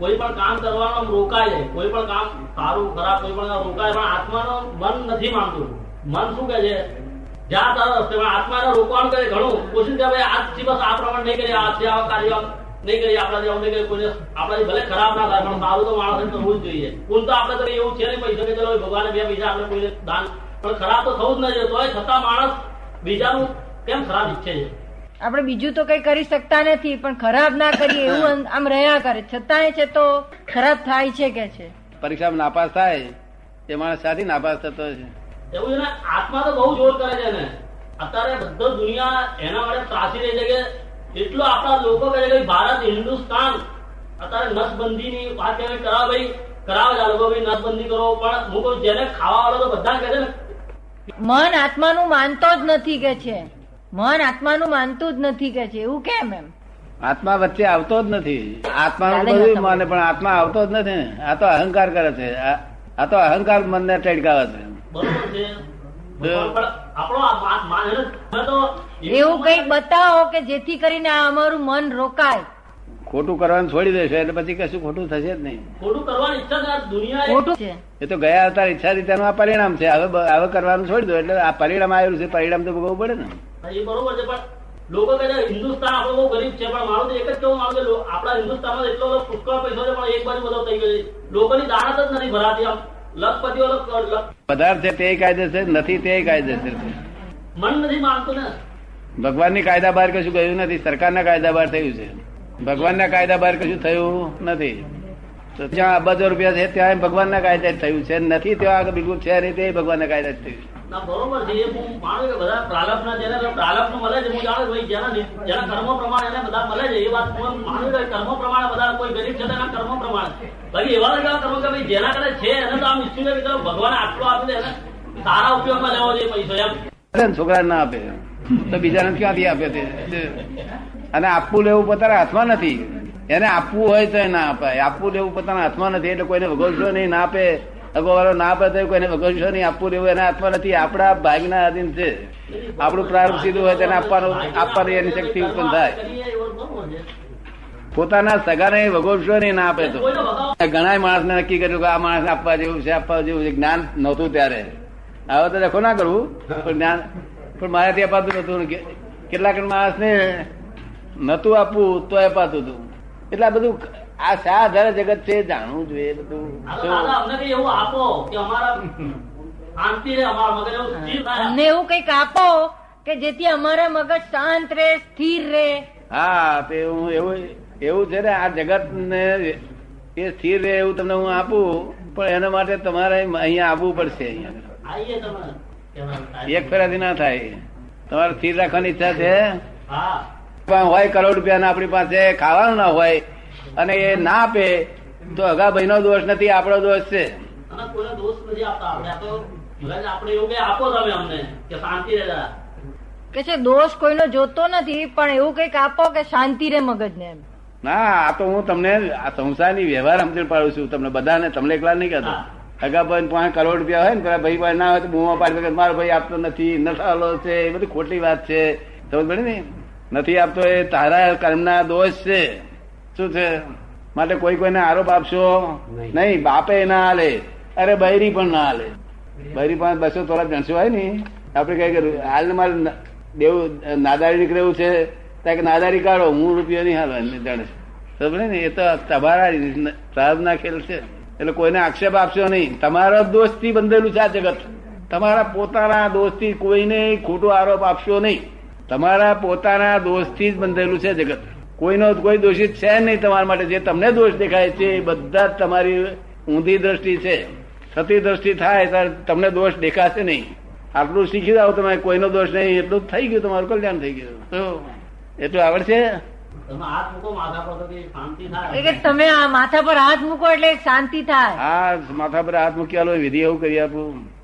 કોઈ પણ કામ કરવાનું રોકાય છે કોઈ પણ કામ સારું, ખરાબ, કોઈ પણ રોકાય, પણ આત્માનો મન નથી માનતું. મન શું કે છે? જ્યાં તારા રસ્તે, પણ આત્માને રોકવાનું કરે ઘણું. કોશિશ કે ભાઈ, આજથી બસ આ પ્રમાણે નહીં કરીએ, આજથી આવા કાર્ય નહીં કરીએ, આપણા જેવું નહીં કરીએ, કોઈને આપણાથી ભલે ખરાબ ના થાય, પણ સારું તો માણસને કરવું જ જોઈએ. કોણ તો આપણે તો એવું છે નહીં, પૈસા કે ચલો ભગવાને બે પૈસા આપણે કોઈને દાન. પણ ખરાબ તો થવું જ નહીં જોઈએ. તોય છતાં માણસ બીજાનું કેમ ખરાબ ઈચ્છે છે? આપણે બીજું તો કઈ કરી શકતા નથી પણ ખરાબ ના કરીએ એવું આમ રહ્યા કરે. છતાંય છે તો ખરાબ થાય છે કે છે? પરીક્ષામાં નાપાસ થાય એ માણસ સાથી નાપાસ થતો છે. એવું આત્મા તો બહુ જોર કરે છે ને. અત્યારે બધો દુનિયા એના માટે ત્રાસી રહી છે કે એટલો આપણા લોકો કહે છે કે ભારત હિન્દુસ્તાન અત્યારે નસબંધીની વાત કેવી કરાવ ભાઈ. કરાવે છે લોકો ભાઈ નસબંધી કરો પણ હું કહું જેને ખાવા વાળો તો બધા કહે છે ને. મન આત્માનું માનતો જ નથી કે છે. મન આત્માનું માનતું જ નથી કે છે એવું કેમ એમ? આત્મા વચ્ચે આવતો જ નથી. આત્માનું ચાલે બધું માને પણ આત્મા આવતો જ નથી. ને. આ તો અહંકાર કરે છે. આ આ તો અહંકાર મનને ટડકાવે છે. એવું કંઈક બતાવો કે જેથી કરીને અમારું મન રોકાય. ખોટું કરવાનું છોડી દેશે એટલે પછી કશું ખોટું થશે જ નહીં. ખોટું કરવાની ઈચ્છા છે દુનિયા એ- ખોટું છે. એ તો ગયા અવતાર ઈચ્છા હતી તેનું આ પરિણામ છે. હવે હવે કરવાનું છોડી દો એટલે આ પરિણામ આવેલું છે. પરિણામ તો ભોગવવું પડે ને. એ બરોબર છે પણ લોકો કહે છે હિન્દુસ્તાન આપણો બહુ ગરીબ છે. પણ મારું તો એક જ કેવું માનું કે આપણા હિન્દુસ્તાનમાં એટલો બધો પુષ્કળ પૈસો છે પણ એક બાજુ બધો થઈ ગયો છે. લોકોની દાણત જ નથી ભરાતી આમ. લખપતિઓ લખ- લખ- પદાર્થ છે તે કાયદેસર નથી તે કાયદેસર. છે મન નથી માનતું ને. ભગવાનની કાયદા બહાર કશું ગયું નથી સરકારના કાયદા બહાર થયું છે. ભગવાનના કાયદા બહાર કશું થયું નથી. તો જ્યાં અબજો રૂપિયા છે ત્યાં ભગવાનના કાયદા જ થયું છે. નથી ત્યાં આગળ બિલકુલ છે નહીં તે ભગવાનના કાયદા જ થયું બરોબર છે હું માનું કે બધા પ્રાલબ્ધના જેને પ્રાલભ મળે છે, હું જાણું ભાઈ, જેના જેના કર્મ પ્રમાણે એને બધા મળે છે, એ વાત હું માનું કે કર્મ પ્રમાણે બધા, કોઈ ગરીબ છે તેના કર્મ પ્રમાણે. બાકી એવા લગાવ કર્મ કે ભાઈ, જેના કદાચ છે, એને તો આમ ઈચ્છું કે ભગવાન આટલો આપી દે, એને સારા ઉપયોગમાં લેવો જોઈએ પૈસો, એમ. છોકરા ના આપે. તો બીજાને ક્યાંથી આપે તે? અને આપવું લેવું પોતાના હાથમાં નથી. એને આપવું હોય તો ના અપાય. આપવું લેવું પોતાના હાથમાં નથી, એટલે કોઈને ભગવશો નહીં, ના આપે. અગોવાળો ના આપે તો કોઈને ભગવશો નહીં આપવું એવું એને હાથમાં નથી. આપણા ભાગના અધીન છે. આપણું પ્રારંભ સીધું હોય તેને આપવાનું આપવાની એની શક્તિ ઉત્પન્ન થાય. પોતાના સગાને ભગવશો નહીં ના આપે તો ઘણા માણસને નક્કી કર્યું કે આ માણસ આપવા જેવું છે, આપવા જેવું છે. જ્ઞાન નહોતું ત્યારે. હવે તો દેખો ના કરવું, પણ જ્ઞાન પણ મારાથી અપાતું નતું કેટલાક માણસને નતું આપવું, તો અપાતું હતું. એટલે આ બધું આ શા આધારે જગત છે જાણવું જોઈએ બધું. અમને કઈ એવું આપો કે અમારા અમને એવું કંઈક આપો કે જેથી અમારા મગજ શાંત રહે સ્થિર રહે. હા તે હું એવું એવું છે ને આ જગત ને એ સ્થિર રહે એવું તમને હું આપું પણ એના માટે તમારે અહીંયા આવવું પડશે અહીંયા. એક ફેરાથી ના થાય. તમારે સ્થિર રાખવાની ઈચ્છા છે? હોય કરોડ રૂપિયા આપણી પાસે ખાવાનું ના હોય અને એ ના આપે તો અગાભાઈ નો દોષ નથી આપણો દોષ છે. મગજ કે આપો તમે અમને કે શાંતિ રહે જરા. કે છે દોષ કોઈનો જોતો નથી પણ એવું કંઈક આપો કે શાંતિ રહે મગજને એમ. ના આ તો હું તમને આ સંસારની વ્યવહાર સમજણ પાડું છું. તમને બધાને તમને એકલા નહીં કહેતો. અગાભાઈ પાંચ કરોડ રૂપિયા હોય ને પેલા ભાઈ પાસે ના હોય તો બુમા પાડી મારો ભાઈ આપતો નથી નસાલો છે એ બધી ખોટી વાત છે. સમજ પડી ને? નથી આપતો એ તારા કર્મના દોષ છે. શું છે? માટે કોઈ કોઈને આરોપ આપશો? નહીં. બાપે ના હાલે. અરે બૈરી પણ ના હાલે. બૈરી. પણ બસો થોડા જણસો હોય ને. આપડે કઈ કર્યું હાલ મારે દેવું નાદારી નીકળેવું છે. ત્યાં કે નાદારી કાઢો હું રૂપિયો નહીં હાલ જાણે. સમજે ને? એ તો તમારા પ્રારંભના ખેલ છે. એટલે કોઈને આક્ષેપ આપશો નહીં. તમારા દોષથી બંધેલું છે આ જગત. તમારા પોતાના દોષથી કોઈને ખોટો આરોપ આપશો નહીં. તમારા પોતાના દોષથી જ બંધેલું છે જગત. કોઈનો કોઈ દોષિત છે નહીં તમારા માટે. જે તમને દોષ દેખાય છે એ બધા જ તમારી ઊંધી દ્રષ્ટિ છે. સતી દ્રષ્ટિ થાય ત્યારે તમને દોષ દેખાશે નહીં. આટલું શીખી જાઓ તમે કોઈનો દોષ નહીં. એટલું થઈ ગયું તમારું કલ્યાણ થઈ ગયું. તો? એટલું આવડશે તમે માથા પર તો કે શાંતિ એ થાય કે તમે આ માથા પર હાથ મૂકો એટલે શાંતિ થાય. હા માથા પર હાથ મૂકી વિધિ એવું કરી આપું.